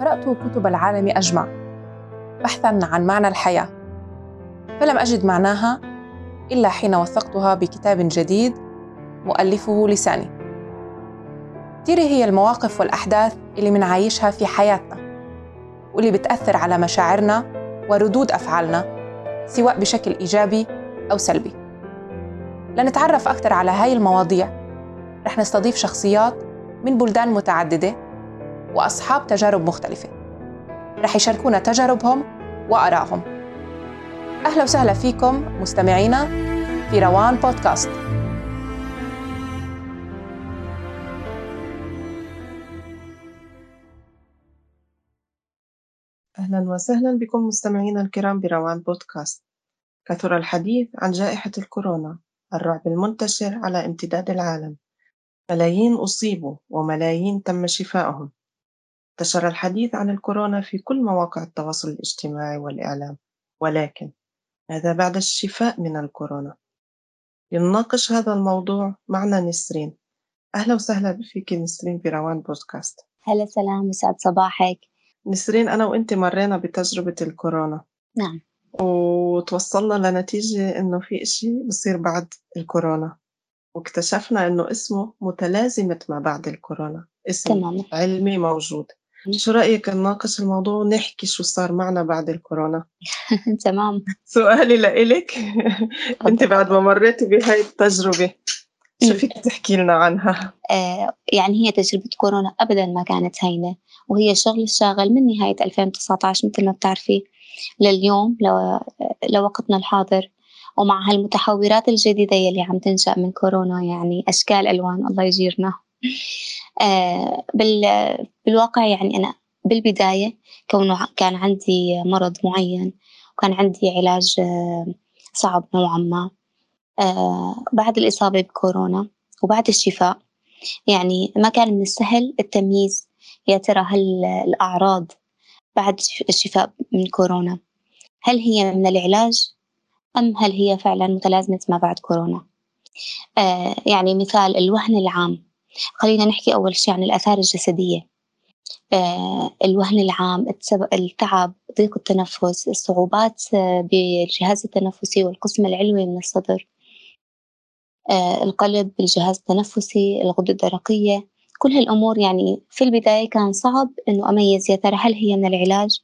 قرأت كتب العالم أجمع. بحثا عن معنى الحياة. فلم أجد معناها إلا حين وثقتها بكتاب جديد مؤلفه لساني. كتير هي المواقف والأحداث اللي منعيشها في حياتنا واللي بتأثر على مشاعرنا وردود أفعالنا سواء بشكل إيجابي أو سلبي. لنتعرف أكثر على هاي المواضيع. رح نستضيف شخصيات من بلدان متعددة وأصحاب تجارب مختلفة. رح يشاركونا تجاربهم وآرائهم. أهلا وسهلا فيكم مستمعينا في روان بودكاست. أهلا وسهلا بكم مستمعينا الكرام بروان بودكاست. كثر الحديث عن جائحة الكورونا الرعب المنتشر على امتداد العالم. ملايين أصيبوا وملايين تم شفائهم انتشر الحديث عن الكورونا في كل مواقع التواصل الاجتماعي والإعلام ولكن ماذا بعد الشفاء من الكورونا؟ لنناقش هذا الموضوع معنا نسرين. أهلا وسهلا فيك نسرين بروان بودكاست. هلا سلام يسعد صباحك. نسرين أنا وأنت مرينا بتجربة الكورونا. نعم. وتوصلنا لنتيجة إنه في إشي بصير بعد الكورونا. واكتشفنا إنه اسمه متلازمة ما بعد الكورونا. اسم تمام علمي موجود. شو رأيك نناقش الموضوع ونحكي شو صار معنا بعد الكورونا؟ تمام. سؤالي لإلك. أنت بعد ما مريتي بهاي التجربة شو فيك تحكي لنا عنها؟ آه يعني هي تجربة كورونا أبدا ما كانت هينة وهي الشغل الشاغل من نهاية 2019 مثل ما بتعرفي لليوم لو لوقتنا الحاضر. ومع هالمتحورات الجديدة يلي عم تنشأ من كورونا يعني أشكال ألوان الله يجيرنا. بالواقع يعني أنا بالبداية كونه كان عندي مرض معين وكان عندي علاج آه صعب نوعا ما. آه بعد الإصابة بكورونا وبعد الشفاء. يعني ما كان من السهل التمييز يا ترى هل الأعراض بعد الشفاء من كورونا هل هي من العلاج أم هل هي فعلا متلازمة ما بعد كورونا؟ آه يعني مثال الوهن العام. خلينا نحكي أول شيء عن الآثار الجسدية. آه الوهن العام التعب ضيق التنفس الصعوبات بالجهاز التنفسي والقسم العلوي من الصدر. آه القلب الجهاز التنفسي الغدة الدرقية. كل هالأمور يعني في البداية كان صعب إنه أميز يا ترى هل هي من العلاج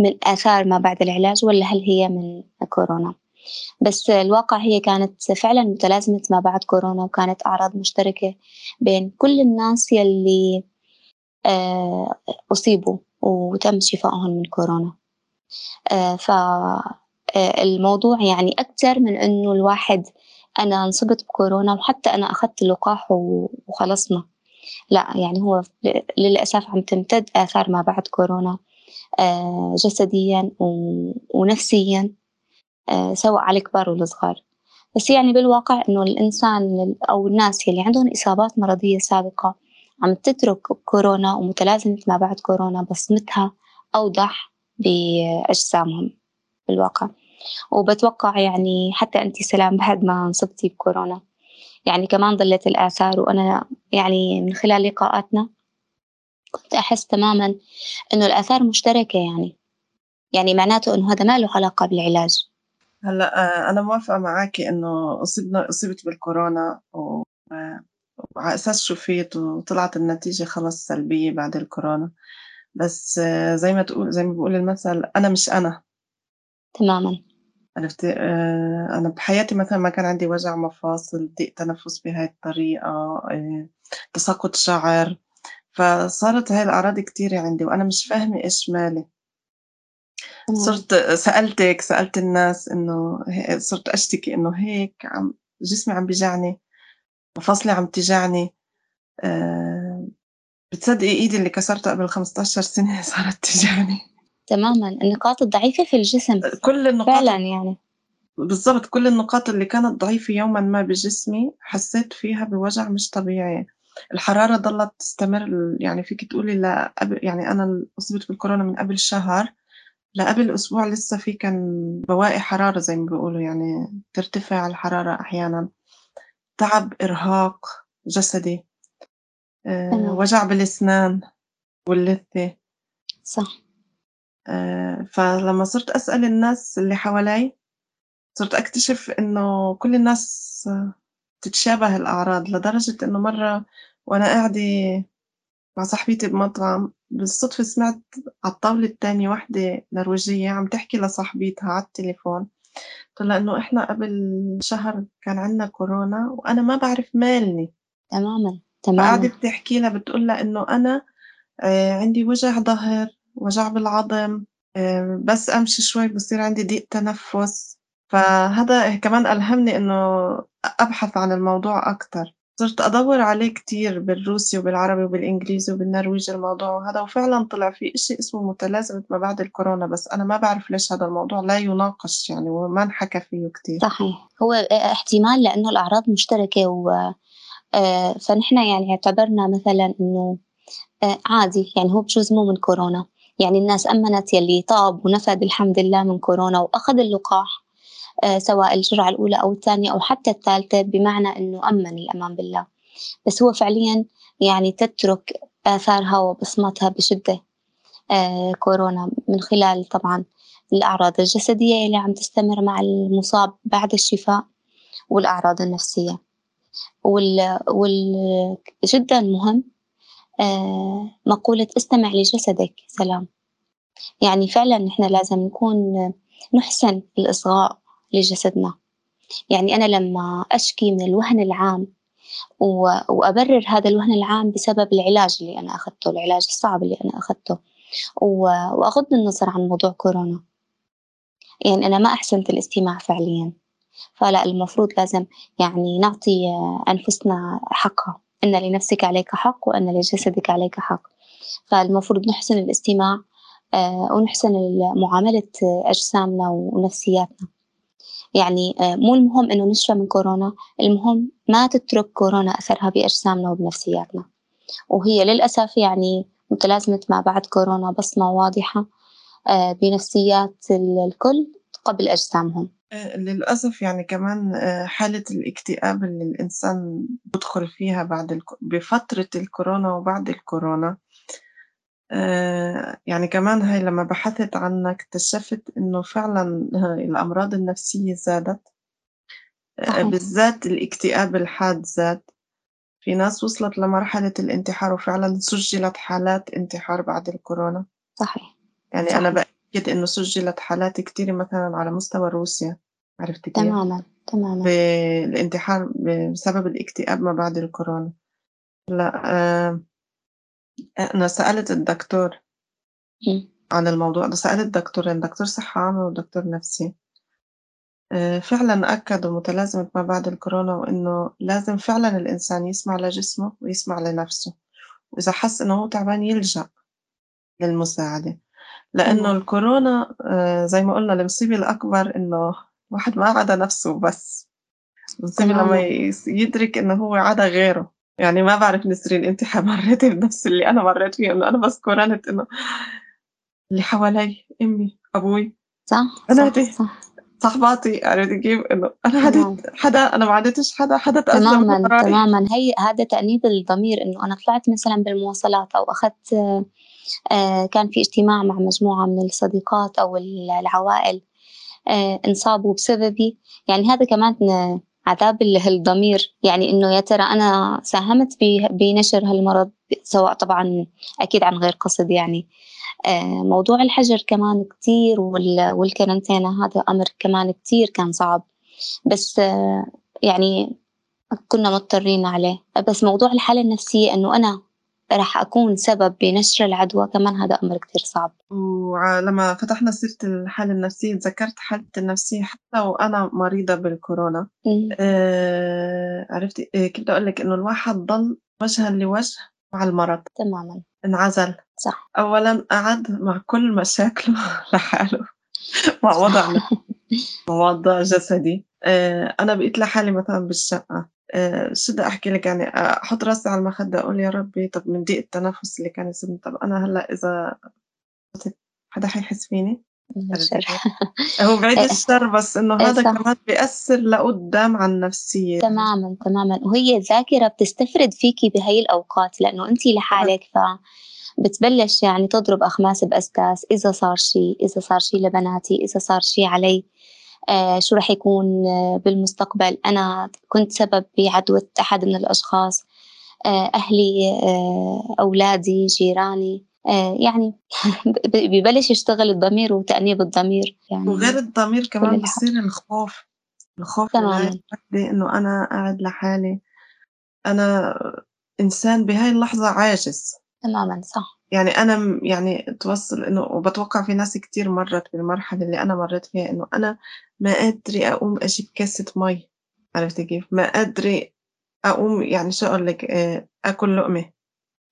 من آثار ما بعد العلاج ولا هل هي من كورونا بس الواقع هي كانت فعلا متلازمة ما بعد كورونا وكانت أعراض مشتركة بين كل الناس يلي آه أصيبوا وتم شفائهم من كورونا. آه فالموضوع يعني أكثر من إنه الواحد أنا انصبت بكورونا وحتى أنا أخذت اللقاح وخلصنا. لا يعني هو للأسف عم تمتد آثار ما بعد كورونا آه جسديا ونفسيا. آه سواء على الكبار والصغار بس يعني بالواقع إنه الإنسان أو الناس يلي عندهم إصابات مرضية سابقة عم تترك كورونا ومتلازمة ما بعد كورونا بصمتها أوضح بأجسامهم بالواقع. وبتوقع يعني حتى أنت سلام بعد ما انصبتي بكورونا. يعني كمان ظلت الآثار وأنا يعني من خلال لقاءاتنا كنت أحس تماما إنه الآثار مشتركة يعني. يعني معناته إنه هذا ما له علاقة بالعلاج. هلأ أنا موافقة معاكي إنه أصبنا أصبت بالكورونا و... وعلى أساس شفيت وطلعت النتيجة خلص سلبية بعد الكورونا. بس زي ما تقول زي ما بقول المثل أنا مش أنا. تماما. عرفتي؟ أنا بحياتي مثلا ما كان عندي وجع مفاصل ضيق تنفس بهاي الطريقة تساقط شعر. فصارت هاي الأعراض كتيرة عندي وأنا مش فاهمة إيش مالي. صرت سألتك سألت الناس إنه صرت أشتكي إنه هيك عم جسمي عم بيجعني مفاصلي عم تجعني أه بتصدقي إيدي اللي كسرتها قبل 15 سنة صارت تجعني. تماما النقاط الضعيفة في الجسم. كل النقاط فعلا يعني. بالضبط كل النقاط اللي كانت ضعيفة يوما ما بجسمي حسيت فيها بوجع مش طبيعي. الحرارة ضلت تستمر يعني فيك تقولي لا يعني أنا أصبت بالكورونا من قبل شهر. لقبل أسبوع لسه في كان بواقي حرارة زي ما بيقولوا يعني ترتفع الحرارة أحيانا. تعب إرهاق جسدي أه وجع بالأسنان واللثة. صح. آه، فلما صرت أسأل الناس اللي حوالي صرت أكتشف إنه كل الناس تتشابه الأعراض لدرجة إنه مرة وأنا قاعدة مع صاحبتي بمطعم بالصدفة سمعت على الطاولة التانية وحدة نرويجية عم تحكي لصاحبتها على التليفون قلت لها إنه إحنا قبل شهر كان عندنا كورونا وأنا ما بعرف مالني. تماما تماما. بتحكي لها بتقول لها إنه أنا آه، عندي وجع ظهر وجع بالعظم آه، بس أمشي شوي بصير عندي ضيق تنفس. فهذا كمان ألهمني إنه أبحث عن الموضوع أكتر. صرت أدور عليه كتير بالروسي وبالعربي وبالإنجليزي وبالنرويجي الموضوع وهذا وفعلا طلع في إشي اسمه متلازمة ما بعد الكورونا بس أنا ما بعرف ليش هذا الموضوع لا يناقش يعني وما انحكى فيه كتير. صحيح. هو احتمال لأنه الأعراض مشتركة و آه، فنحن يعني اعتبرنا مثلا إنه آه، عادي يعني هو بجوز مو من كورونا. يعني الناس أمنت يلي طاب ونفد الحمد لله من كورونا وأخذ اللقاح. آه، سواء الجرعة الأولى أو الثانية أو حتى الثالثة بمعنى أنه أمن الأمان بالله. بس هو فعليا يعني تترك آثارها وبصمتها بشدة آه، كورونا من خلال طبعا الأعراض الجسدية اللي عم تستمر مع المصاب بعد الشفاء والأعراض النفسية. وال, وال... جدا مهم آه، مقولة استمع لجسدك سلام. يعني فعلا نحن لازم نكون نحسن الإصغاء لجسدنا. يعني أنا لما أشكي من الوهن العام وأبرر هذا الوهن العام بسبب العلاج اللي أنا أخذته العلاج الصعب اللي أنا أخذته. وأغض النظر عن موضوع كورونا. يعني أنا ما أحسنت الاستماع فعليا. فلا المفروض لازم يعني نعطي أنفسنا حقها. أن لنفسك عليك حق وأن لجسدك عليك حق. فالمفروض نحسن الاستماع آه، ونحسن معاملة أجسامنا ونفسياتنا. يعني آه، مو المهم إنه نشفى من كورونا المهم ما تترك كورونا أثرها بأجسامنا وبنفسياتنا. وهي للأسف يعني متلازمة ما بعد كورونا بصمة واضحة آه، بنفسيات الكل قبل أجسامهم. آه، للأسف يعني كمان حالة الاكتئاب اللي الإنسان بدخل فيها بعد الك... بفترة الكورونا وبعد الكورونا يعني كمان هاي لما بحثت عنها اكتشفت إنه فعلا الأمراض النفسية زادت. آه، صحيح. بالذات الاكتئاب الحاد زاد. في ناس وصلت لمرحلة الانتحار وفعلا سجلت حالات انتحار بعد الكورونا. صحيح. يعني صحيح. أنا بأكد إنه سجلت حالات كتير مثلا على مستوى روسيا. عرفت كيف؟ تماما تماما. بالانتحار بسبب الاكتئاب ما بعد الكورونا. لا آه أنا سألت الدكتور عن الموضوع ده. سألت دكتورين دكتور صحة عامة ودكتور نفسي. آه، فعلا أكدوا متلازمة ما بعد الكورونا وإنه لازم فعلا الإنسان يسمع لجسمه ويسمع لنفسه. وإذا حس إنه هو تعبان يلجأ للمساعدة. لأنه تمام. الكورونا آه، زي ما قلنا المصيبة الأكبر إنه واحد ما عدا نفسه بس. المصيبة لما تماما يدرك إنه هو عدا غيره. يعني ما بعرف نسرين انت مريتي بنفس اللي أنا مريت فيه إنه أنا بس قرنت إنه اللي حوالي أمي أبوي. صح بناتي صح صح. صحباتي عرفت كيف؟ إنه أنا. عديت حدا أنا ما عديتش حدا حدا من تماما تماما. هي هذا تأنيب الضمير إنه أنا طلعت مثلا بالمواصلات أو أخذت آه، كان في اجتماع مع مجموعة من الصديقات أو العوائل آه، انصابوا بسببي. يعني هذا كمان عذاب الضمير. يعني إنه يا ترى أنا ساهمت بنشر هالمرض سواء طبعا أكيد عن غير قصد يعني. آه، موضوع الحجر كمان كتير والكارنتينا هذا أمر كمان كتير كان صعب. بس آه، يعني كنا مضطرين عليه. بس موضوع الحالة النفسية إنه أنا راح أكون سبب بنشر العدوى. كمان هذا أمر كتير صعب. ولما فتحنا سيرة الحالة النفسية تذكرت حالتي النفسية حتى وأنا مريضة بالكورونا. آه عرفتي؟ آه كيف بدي أقول لك إنه الواحد ضل وجها لوجه مع المرض. تماما. انعزل. صح. أولا قعد مع كل مشاكله لحاله. مع وضع مع وضع جسدي. آه أنا بقيت لحالي مثلا بالشقة. آه، شو بدي أحكي لك يعني آه، أحط راسي على المخدة أقول يا ربي طب من ضيق التنفس اللي كان يصيبني طب أنا هلأ إذا حدا حيحس فيني؟ هو بعيد الشر بس إنه إيه هذا كمان بيأثر لقدام على النفسية. تماما تماما. وهي الذاكرة بتستفرد فيكي بهي الأوقات لأنه أنت لحالك ف بتبلش يعني تضرب أخماس بأسداس إذا صار شي إذا صار شي لبناتي إذا صار شي علي. آه شو رح يكون آه بالمستقبل. أنا كنت سبب بعدوى أحد من الأشخاص آه أهلي آه أولادي جيراني آه يعني ببلش يشتغل الضمير وتأنيب الضمير. يعني وغير الضمير كمان بصير الخوف. الخوف تماما. إنه أنا قاعد لحالي. أنا إنسان بهاي اللحظة عاجز. تماما صح. يعني أنا يعني توصل إنه وبتوقع في ناس كتير مرت بالمرحلة اللي أنا مريت فيها إنه أنا ما قادرة أقوم أجيب كاسة مي. عرفتي كيف؟ ما قادرة أقوم يعني شو أقول لك آه، آكل لقمة.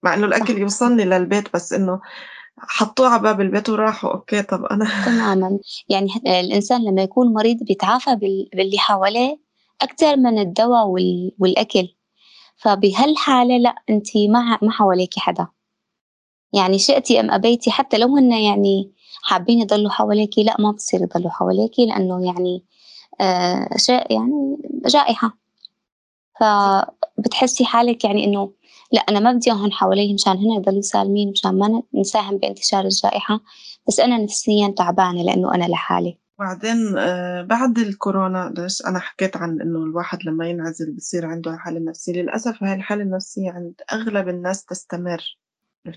مع إنه الأكل يوصلني للبيت بس إنه حطوه على باب البيت وراحوا okay طب أنا تماما. يعني الإنسان لما يكون مريض بيتعافى باللي حواليه أكثر من الدواء والأكل. فبهالحالة لأ أنت ما ما حواليكي حدا. يعني شئتي أم أبيتي حتى لو هن يعني حابين يضلوا حواليكي لأ ما بصير يضلوا حواليكي لأنه يعني آه شيء يعني جائحة. فبتحسي حالك يعني إنه لا أنا ما بدي إياهم حوالي مشان هن يضلوا سالمين مشان ما نساهم بانتشار الجائحة. بس أنا نفسيا تعبانة لأنه أنا لحالي. وبعدين آه، بعد الكورونا ليش أنا حكيت عن إنه الواحد لما ينعزل بصير عنده حالة نفسية؟ للأسف هاي الحالة النفسية عند أغلب الناس تستمر.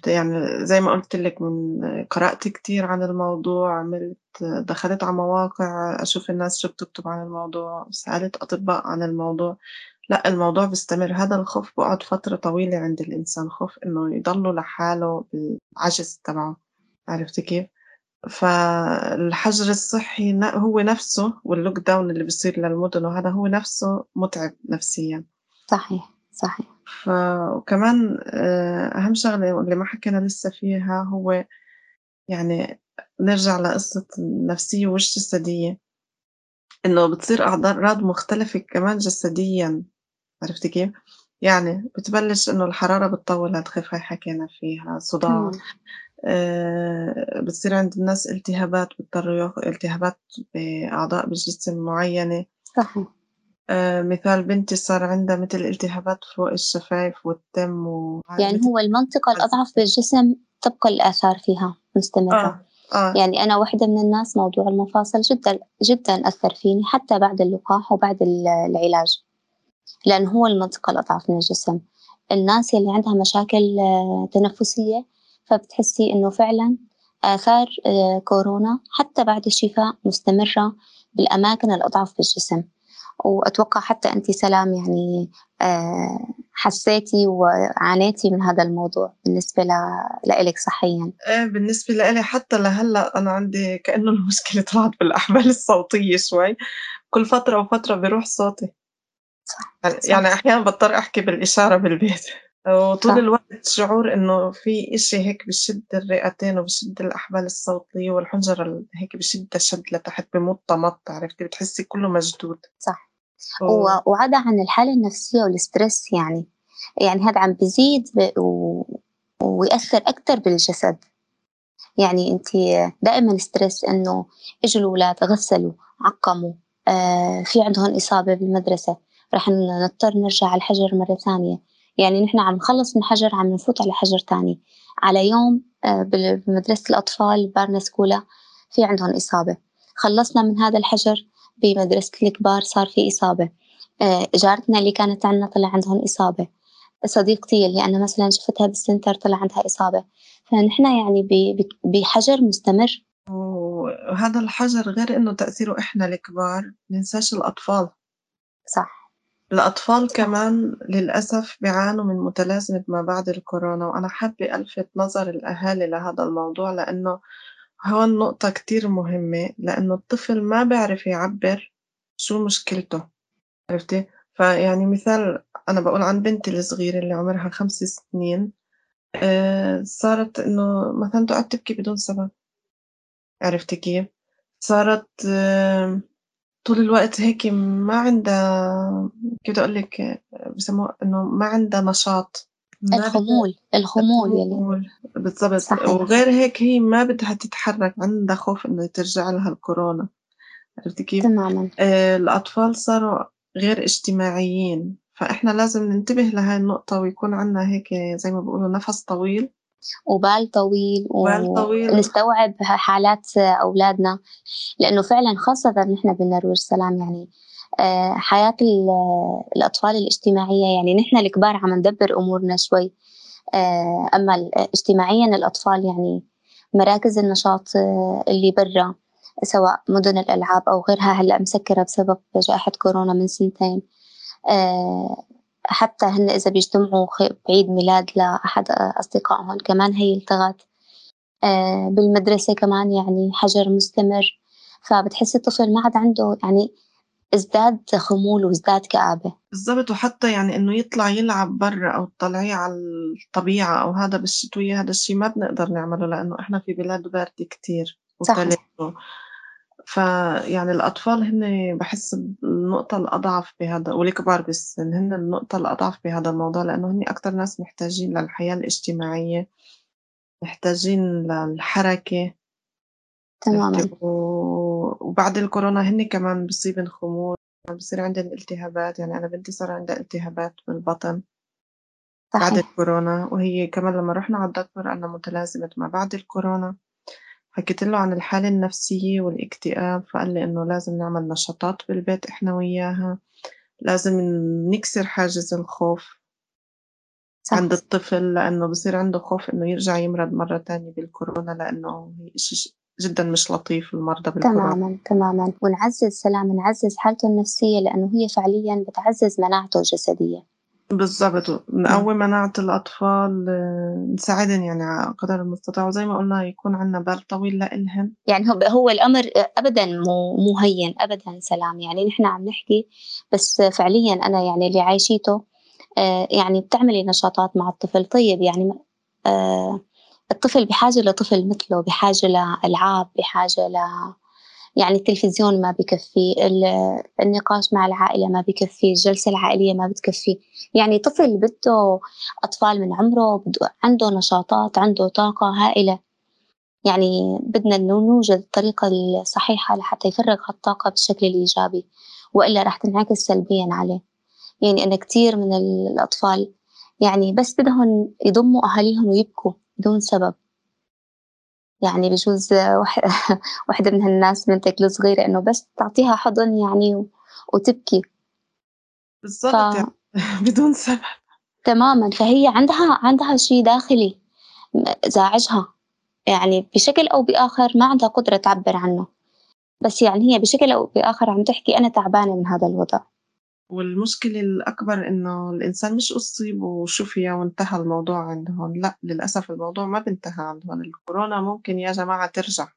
يعني زي ما قلت لك من قرأت كتير عن الموضوع عملت دخلت على مواقع أشوف الناس شو بتكتب عن الموضوع سألت أطباء عن الموضوع. لا الموضوع بيستمر. هذا الخوف بقعد فترة طويلة عند الإنسان خوف إنه يضله لحاله بالعجز تبعه. عرفتي كيف؟ فالحجر الصحي هو نفسه واللوك داون اللي بيصير للمدن وهذا هو نفسه متعب نفسيا. صحيح. صحيح. ف... وكمان آه، أهم شغلة اللي ما حكينا لسه فيها هو يعني نرجع لقصة النفسية والجسدية إنه بتصير أعراض مختلفة كمان جسديا. عرفتي كيف؟ يعني بتبلش إنه الحرارة بتطول هتخف هاي حكينا فيها صداع. آه بتصير عند الناس التهابات بيضطروا التهابات بأعضاء بالجسم معينة. صحيح. آه مثال بنتي صار عندها مثل التهابات فوق الشفايف والتم و... يعني هو المنطقة الأضعف بالجسم تبقى الآثار فيها مستمرة آه. آه. يعني أنا واحدة من الناس موضوع المفاصل جدا جدا أثر فيني حتى بعد اللقاح وبعد العلاج لأن هو المنطقة الأضعف من الجسم الناس اللي عندها مشاكل آه، تنفسية فبتحسي إنه فعلا آثار آه، كورونا حتى بعد الشفاء مستمرة بالأماكن الأضعف بالجسم وأتوقع حتى أنت سلام يعني آه، حسيتي وعانيتي من هذا الموضوع بالنسبة لإلك صحيا. إيه بالنسبة لإلي حتى لهلأ أنا عندي كأنه المشكلة طلعت بالأحبال الصوتية شوي. كل فترة وفترة بيروح صوتي. صح. يعني, يعني أحيانا بضطر أحكي بالإشارة بالبيت. وطول صح. الوقت شعور إنه في إشي هيك بشد الرئتين وبشد الأحبال الصوتية والحنجرة هيك بشدها شد لتحت بمط مط عرفتي؟ بتحسي كله مشدود. صح. و... وعدا عن الحالة النفسية وال stress يعني. يعني هذا عم بزيد ب... و... ويأثر أكثر بالجسد. يعني أنت دائما stress إنه إجوا الأولاد غسلوا عقموا آه في عندهم إصابة بالمدرسة رح نضطر نرجع على الحجر مرة ثانية. يعني نحن عم نخلص من حجر عم نفوت على حجر تاني. على يوم آه، بمدرسة الأطفال بارنا سكولا في عندهم إصابة. خلصنا من هذا الحجر بمدرسة الكبار صار في إصابة. آه، جارتنا اللي كانت عندنا طلع عندهم إصابة. صديقتي اللي أنا مثلا شفتها بالسنتر طلع عندها إصابة. فنحن يعني بحجر مستمر. وهذا الحجر غير إنه تأثيره إحنا الكبار ننساش الأطفال. صح. الأطفال كمان للأسف بيعانوا من متلازمة ما بعد الكورونا وأنا حابة ألفت نظر الأهالي لهذا الموضوع لأنه هون نقطة كتير مهمة لأنه الطفل ما بيعرف يعبر شو مشكلته عرفتي؟ فيعني مثال أنا بقول عن بنتي الصغيرة اللي عمرها خمس سنين آه، صارت إنه مثلا تقعد تبكي بدون سبب عرفتي كيف؟ صارت طول الوقت هيك ما عندها كيف بدي أقول لك بسموه إنه ما عندها نشاط الخمول الخمول يعني بالضبط. وغير هيك هي ما بدها تتحرك عندها خوف إنه ترجع لها الكورونا. عرفتي كيف؟ تماما. آه الأطفال صاروا غير اجتماعيين. فإحنا لازم ننتبه لهاي النقطة ويكون عنا هيك زي ما بيقولوا نفس طويل. وبال طويل. ونستوعب حالات أولادنا. لأنه فعلا خاصة نحن بالنرويج سلام يعني حياة ال- الأطفال الاجتماعية. يعني نحن الكبار عم ندبر أمورنا شوي. آه، أما اجتماعيا الأطفال يعني مراكز النشاط آه، اللي برا سواء مدن الألعاب أو غيرها هلأ مسكرة بسبب جائحة كورونا من سنتين. آه، حتى هن إذا بيجتمعوا بعيد ميلاد لأحد أصدقائهم كمان هي التغت. آه، بالمدرسة كمان يعني حجر مستمر. فبتحس الطفل ما عاد عنده يعني ازداد خمول وازداد كآبة. بالضبط وحتى يعني إنه يطلع يلعب برا أو تطلعيه على الطبيعة أو هذا بالشتوية هذا الشي ما بنقدر نعمله لأنه إحنا في بلاد باردة كتير. وتلج فيعني الأطفال هن بحس النقطة الأضعف بهذا والكبار بالسن هن النقطة الأضعف بهذا الموضوع لأنه هن أكتر ناس محتاجين للحياة الاجتماعية محتاجين للحركة. تماما. وبعد الكورونا هن كمان بصيبن خمول بصير عندهم التهابات يعني أنا بنتي صار عندها التهابات بالبطن بعد صحيح. الكورونا وهي كمان لما رحنا على الدكتور قالنا متلازمة ما بعد الكورونا. حكيت له عن الحالة النفسية والاكتئاب فقال لي إنه لازم نعمل نشاطات بالبيت إحنا وياها. لازم نكسر حاجز الخوف صح. عند الطفل لأنه بصير عنده خوف إنه يرجع يمرض مرة تانية بالكورونا لأنه هي إشي جدا مش لطيف المرضى بالكورونا تماما تماما. ونعزز سلام نعزز حالته النفسية لأنه هي فعليا بتعزز مناعته الجسدية. بالضبط. نقوي مناعة الأطفال آه، نساعدهم يعني على قدر المستطاع. وزي ما قلنا يكون عنا بال طويل لإلهن يعني هو هو الأمر أبدا مو مو هين أبدا سلام. يعني نحن عم نحكي بس فعليا أنا يعني اللي عايشيته آه، يعني بتعملي نشاطات مع الطفل. طيب يعني آه، الطفل بحاجة لطفل مثله بحاجة لألعاب بحاجة ل يعني التلفزيون ما بكفي ال- النقاش مع العائلة ما بكفي الجلسة العائلية ما بتكفي. يعني طفل بده أطفال من عمره بده عنده نشاطات عنده طاقة هائلة. يعني بدنا نوجد الطريقة الصحيحة لحتى يفرغ هالطاقة بالشكل الإيجابي وإلا رح تنعكس سلبيا عليه. يعني أنا كتير من الأطفال يعني بس بدهم يضموا أهاليهم ويبكوا. بدون سبب. يعني بجوز وحدة من هالناس بنتك الصغيرة إنه بس تعطيها حضن يعني وتبكي. بالضبط ف- يعني. بدون سبب. تماما. فهي عندها عندها شيء داخلي زاعجها. يعني بشكل أو بآخر ما عندها قدرة تعبر عنه. بس يعني هي بشكل أو بآخر عم تحكي أنا تعبانة من هذا الوضع. والمشكلة الأكبر إنه الإنسان مش أصيب وشفي وانتهى الموضوع عندهم لا للأسف الموضوع ما بينتهى عندهم الكورونا ممكن يا جماعة ترجع.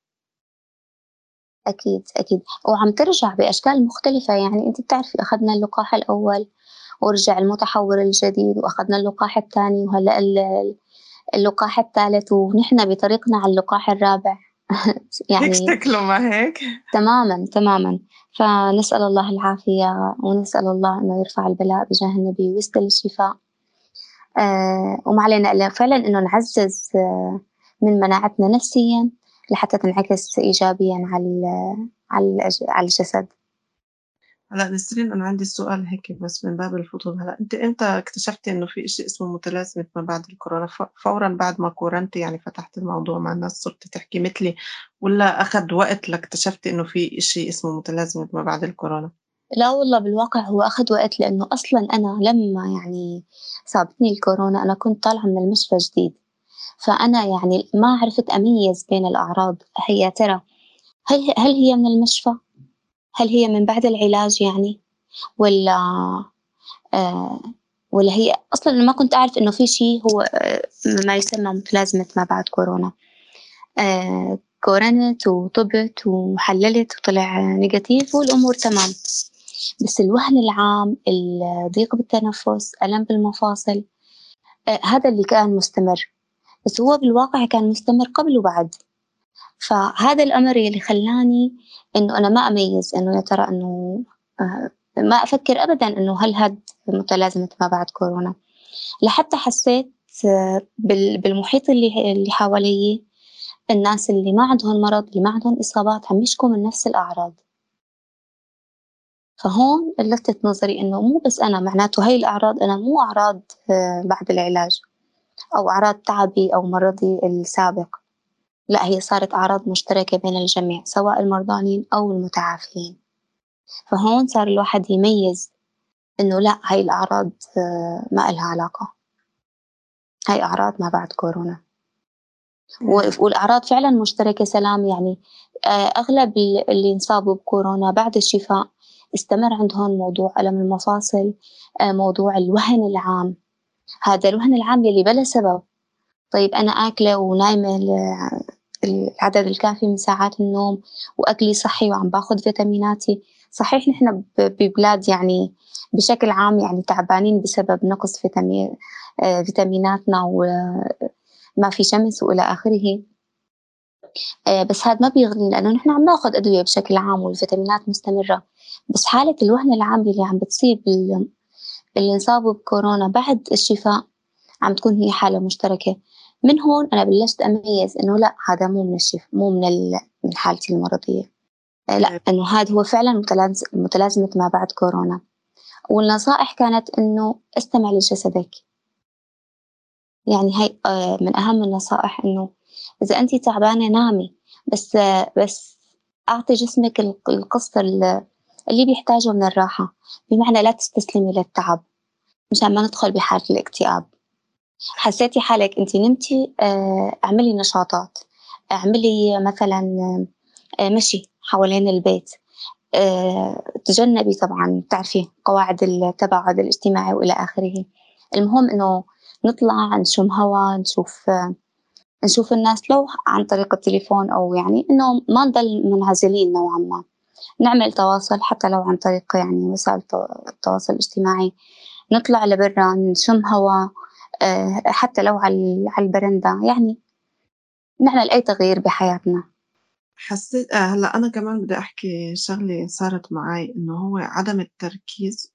أكيد أكيد. وعم ترجع بأشكال مختلفة. يعني أنت بتعرفي أخذنا اللقاح الأول ورجع المتحور الجديد وأخذنا اللقاح الثاني وهلأ ال- اللقاح الثالث ونحن بطريقنا على اللقاح الرابع. يعني شكله ما هيك؟ تماما تماما. فنسأل الله العافية ونسأل الله إنه يرفع البلاء بجاه النبي ويسدل الشفاء. آه وما علينا إلا فعلا إنه نعزز آه من مناعتنا نفسيا لحتى تنعكس إيجابيا على على الجسد. هلا نسرين أنا عندي سؤال هيك بس من باب الفضول هلا أنت إمتى اكتشفتي إنه في إشي اسمه متلازمة ما بعد الكورونا؟ فورا بعد ما كورنتي يعني فتحت الموضوع مع الناس صرتي تحكي مثلي ولا أخذ وقت لاكتشفتي إنه في إشي اسمه متلازمة ما بعد الكورونا؟ لا والله بالواقع هو أخذ وقت لأنه أصلا أنا لما يعني صابتني الكورونا أنا كنت طالعة من المشفى جديد. فأنا يعني ما عرفت أميز بين الأعراض. هي ترى هل هل هي من المشفى؟ هل هي من بعد العلاج يعني؟ ولا آه ولا هي أنا ما كنت أعرف إنه في شيء هو آه ما يسمى متلازمة ما بعد كورونا. آه كورنت وطبت وحللت وطلع negative والأمور تمام. بس الوهن العام الضيق بالتنفس ألم بالمفاصل هذا اللي كان مستمر. بس هو بالواقع كان مستمر قبل وبعد. فهذا الأمر اللي خلاني إنه أنا ما أميز إنه يا ترى إنه آه ما أفكر أبدا إنه هل هاد متلازمة ما بعد كورونا. لحتى حسيت آه بال- بالمحيط اللي اللي حوالي الناس اللي ما عندهم مرض اللي ما عندهم إصابات عم يشكوا من نفس الأعراض. فهون لفتت نظري إنه مو بس أنا معناته هاي الأعراض أنا مو أعراض آه، بعد العلاج أو أعراض تعبي أو مرضي السابق. لا هي صارت أعراض مشتركة بين الجميع سواء المرضانين أو المتعافين. فهون صار الواحد يميز إنه لا هاي الأعراض آه، ما إلها علاقة. هاي أعراض ما بعد كورونا. والأعراض فعلا مشتركة سلام يعني آه، أغلب اللي انصابوا بكورونا بعد الشفاء استمر عندهم موضوع ألم المفاصل آه، موضوع الوهن العام. هذا الوهن العام يلي بلا سبب طيب أنا آكلة ونايمة العدد الكافي من ساعات النوم وأكلي صحي وعم باخذ فيتاميناتي. صحيح نحن ببلاد يعني بشكل عام يعني تعبانين بسبب نقص فيتامين آه، فيتاميناتنا وما في شمس وإلى آخره. آه، بس هذا ما بيغني لأنه نحن عم ناخذ أدوية بشكل عام والفيتامينات مستمرة. بس حالة الوهن العام اللي عم بتصيب اللي انصابوا بكورونا بعد الشفاء عم تكون هي حالة مشتركة. من هون أنا بلشت أميز إنه لا هذا مو من الشفاء مو من من حالتي المرضية. آه، لا إنه هذا هو فعلا متلازمة ما بعد كورونا. والنصائح كانت إنه استمع لجسدك. يعني هاي آه، من أهم النصائح إنه إذا أنت تعبانة نامي بس بس أعطي جسمك القسط اللي بيحتاجه من الراحة. بمعنى لا تستسلمي للتعب. مشان ما ندخل بحالة الاكتئاب. حسيتي حالك أنت نمتي آه، اعملي نشاطات. اعملي مثلا آه، مشي حوالين البيت. تجنبي طبعا بتعرفي قواعد التباعد الاجتماعي والى آخره. المهم إنه نطلع نشم هواء نشوف نشوف الناس لو عن طريق التليفون أو يعني إنه ما نضل منعزلين نوعا ما. نعمل تواصل حتى لو عن طريق يعني وسائل التواصل الاجتماعي. نطلع لبرا نشم هواء آه، حتى لو على البرندة يعني نعمل أي تغيير بحياتنا. حسيت آه هلأ أنا كمان بدي أحكي شغلة صارت معي إنه هو عدم التركيز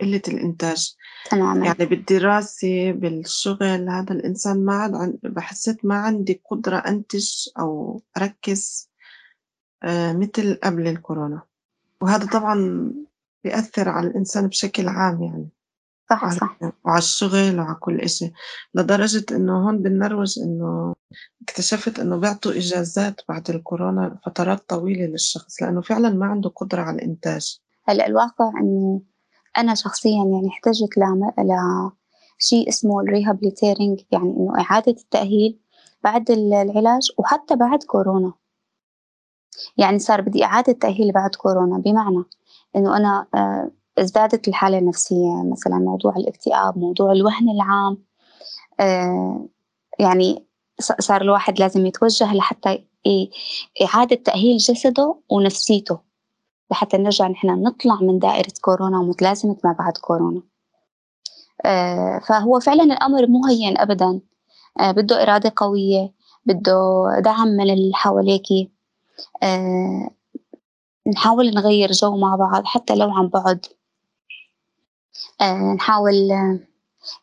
قلة الإنتاج. تماما. يعني بالدراسة بالشغل هذا الإنسان ما عاد عن... بحسيت ما عندي قدرة أنتج أو أركز آه مثل قبل الكورونا. وهذا طبعا بيأثر على الإنسان بشكل عام يعني. صح صح. وعلى الشغل وعلى كل إشي. لدرجة إنه هون بالنرويج إنه اكتشفت إنه بيعطوا إجازات بعد الكورونا فترات طويلة للشخص لأنه فعلا ما عنده قدرة على الإنتاج. هلأ الواقع إنه أنا شخصيا يعني احتجت ل شيء اسمه الريهابليتيرنج يعني إنه إعادة التأهيل بعد العلاج وحتى بعد كورونا. يعني صار بدي إعادة تأهيل بعد كورونا بمعنى إنه أنا آه، ازدادت الحالة النفسية مثلا موضوع الاكتئاب موضوع الوهن العام آه، يعني صار الواحد لازم يتوجه لحتى إعادة تأهيل جسده ونفسيته لحتى نرجع نحن نطلع من دائرة كورونا ومتلازمة ما بعد كورونا. آه، فهو فعلا الأمر مو هين أبدا. آه، بده إرادة قوية بده دعم من اللي حواليكي آه، نحاول نغير جو مع بعض حتى لو عن بعد. نحاول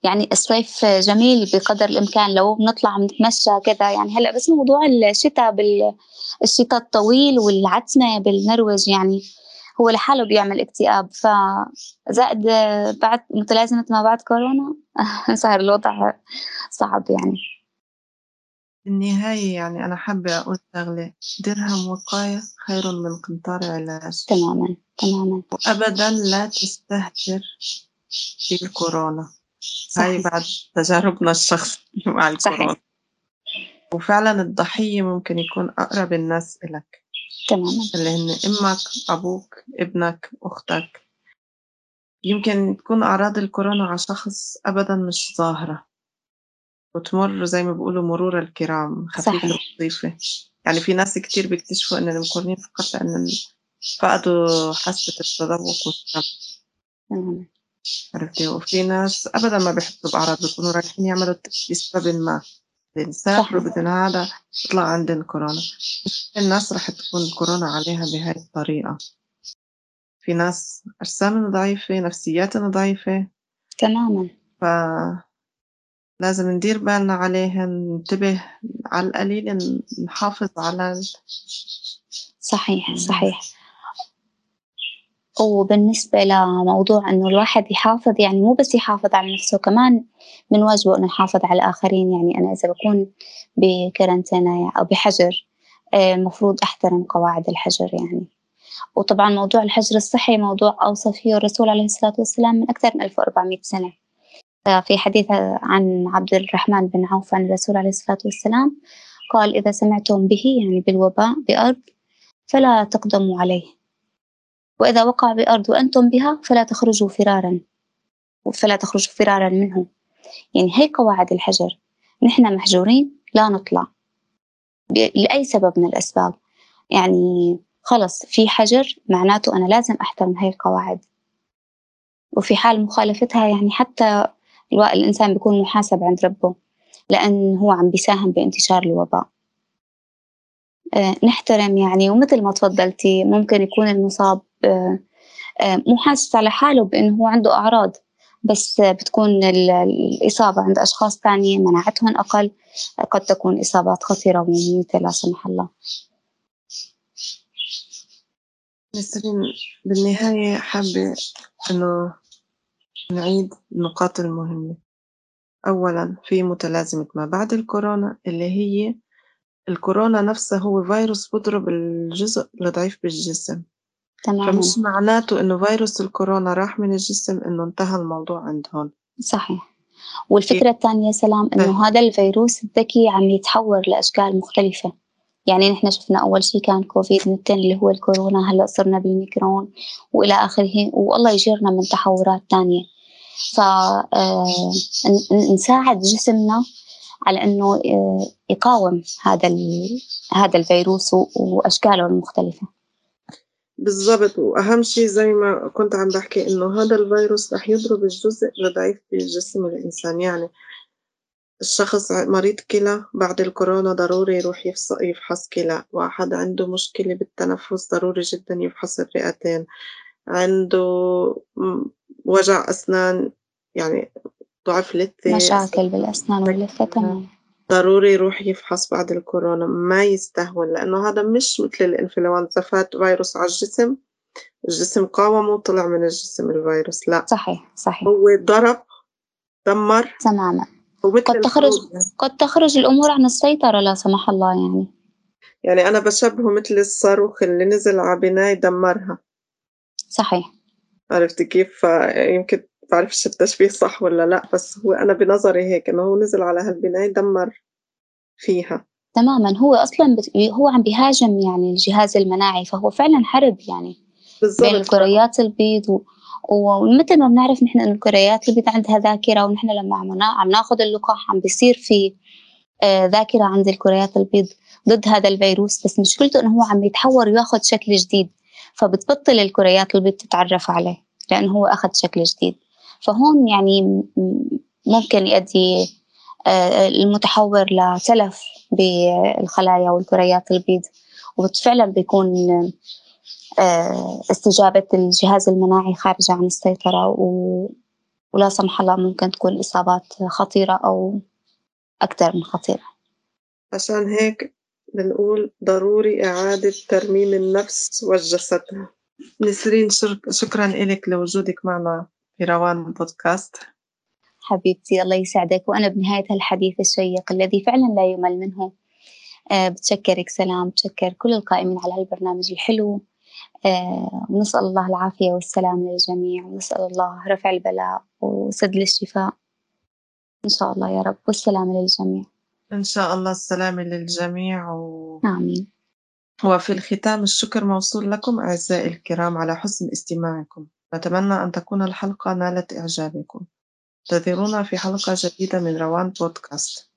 يعني الصيف جميل بقدر الإمكان. لو بنطلع نتمشى كذا يعني هلأ بس موضوع الشتاء بالشتاء الطويل والعتمة بالنرويج يعني هو لحاله بيعمل اكتئاب. فزائد بعد متلازمة ما بعد كورونا صار الوضع صعب يعني. النهاية يعني أنا حابة أقول شغلة درهم وقاية خير من قنطار علاج. تماما. تماما وأبدا لا تستهتر بالكورونا. هاي بعد تجاربنا الشخصية مع الكورونا. صحيح. وفعلا الضحية ممكن يكون أقرب الناس إلك. تماما. اللي هن أمك أبوك ابنك أختك. يمكن تكون أعراض الكورونا على شخص أبدا مش ظاهرة. وتمر زي ما بيقولوا مرور الكرام خفيفة لطيفة. يعني في ناس كتير بيكتشفوا إن المكورنين فقط لأن فقدوا حاسة التذوق والسمع عرفتي وفي ناس أبدا ما بيحسوا بأعراض بيكونوا رايحين يعملوا بسبب ما. بنسافروا بدنا هذا يطلع عندنا كورونا. الناس رح تكون الكورونا عليها بهاي الطريقة. في ناس أجسامهم ضعيفة نفسياتهم ضعيفة. تماما. ف لازم ندير بالنا عليهم ننتبه على القليل نحافظ على صحيح صحيح. وبالنسبة لموضوع إنه الواحد يحافظ يعني مو بس يحافظ على نفسه كمان من واجبه إنه يحافظ على الآخرين. يعني أنا إذا بكون بكرنتينا أو بحجر آه، أحترم قواعد الحجر يعني. وطبعا موضوع الحجر الصحي موضوع أوصى فيه الرسول عليه الصلاة والسلام من أكثر من 1400 سنة. في حديث عن عبد الرحمن بن عوف عن الرسول عليه الصلاة والسلام قال إذا سمعتم به يعني بالوباء بأرض فلا تقدموا عليه. وإذا وقع بأرض وأنتم بها فلا تخرجوا فرارا فلا تخرجوا فرارا منه. يعني هي قواعد الحجر. نحن محجورين لا نطلع لأي سبب من الأسباب. يعني خلص في حجر معناته أنا لازم أحترم هاي القواعد. وفي حال مخالفتها يعني حتى الإنسان بيكون محاسب عند ربه لأن هو عم بيساهم بانتشار الوباء. نحترم يعني ومثل ما تفضلتي ممكن يكون المصاب آه، آه، مو حاسس على حاله بأنه هو عنده أعراض بس بتكون الإصابة عند أشخاص ثانية مناعتهم أقل قد تكون إصابات خطيرة ومميتة لا سمح الله. نسرين بالنهاية حابة إنه نعيد النقاط المهمة. أولا في متلازمة ما بعد الكورونا اللي هي الكورونا نفسها هو فيروس بضرب الجزء الضعيف بالجسم. تماما فمش معناته إنه فيروس الكورونا راح من الجسم إنه انتهى الموضوع عندهم صحيح. والفكرة الثانية سلام إنه هذا الفيروس الذكي عم يتحور لأشكال مختلفة. يعني نحن شفنا أول شيء كان كوفيد 200 اللي هو الكورونا هلأ صرنا بالميكرون وإلى آخره والله يجيرنا من تحورات تانية فنساعد آه، جسمنا على إنه آه، يقاوم هذا هذا الفيروس وأشكاله المختلفة. بالضبط. وأهم شيء زي ما كنت عم بحكي إنه هذا الفيروس رح يضرب الجزء الضعيف بالجسم الإنسان. يعني الشخص مريض كلى بعد الكورونا ضروري يروح يفحص كلى. واحد عنده مشكلة بالتنفس ضروري جدا يفحص الرئتين. عنده وجع أسنان. يعني ضعف لثة مشاكل بالأسنان واللثة تمام ضروري يروح يفحص بعد الكورونا ما يستهون لأنه هذا مش مثل الإنفلونزا فات فيروس على الجسم. الجسم قاومه وطلع من الجسم الفيروس لا. صحيح صحيح. هو ضرب دمر. تماما. قد تخرج قد تخرج الأمور عن السيطرة لا سمح الله يعني. يعني أنا بشبهه مثل الصاروخ اللي نزل على بناية دمرها. صحيح. عرفتي كيف؟ يمكن بعرفش التشبيه صح ولا لأ بس هو أنا بنظري هيك إنه هو نزل على هالبناية دمر فيها. تماما هو أصلا بت... هو عم بيهاجم يعني الجهاز المناعي فهو فعلا حرب يعني بالضبط. بين الكريات البيض و... ومثل ما بنعرف نحن إنه الكريات البيض عندها ذاكرة ونحن لما عم عم ناخذ اللقاح عم بيصير في آه ذاكرة عند الكريات البيض ضد هذا الفيروس بس مشكلته إنه هو عم يتحور وياخذ شكل جديد فبتبطل الكريات البيض تتعرف عليه لأنه هو أخذ شكل جديد. فهون يعني ممكن يؤدي آه، المتحور لتلف بالخلايا والكريات البيض. وفعلا بيكون آه، استجابة الجهاز المناعي خارجة عن السيطرة و... ولا سمح الله ممكن تكون إصابات خطيرة أو أكثر من خطيرة. عشان هيك بنقول ضروري إعادة ترميم النفس والجسد نسرين شكرا لك لوجودك معنا. في روان بودكاست. حبيبتي الله يسعدك. وأنا بنهاية هالحديث الشيق الذي فعلا لا يمل منه. أه بتشكرك سلام بتشكر كل القائمين على هالبرنامج الحلو. أه ونسأل الله العافية والسلام للجميع. ونسأل الله رفع البلاء وسد الشفاء إن شاء الله يا رب. والسلامة للجميع. إن شاء الله السلامة للجميع و... آمين. وفي الختام الشكر موصول لكم أعزائي الكرام على حسن استماعكم. نتمنى أن تكون الحلقة نالت إعجابكم. انتظرونا في حلقة جديدة من روان بودكاست.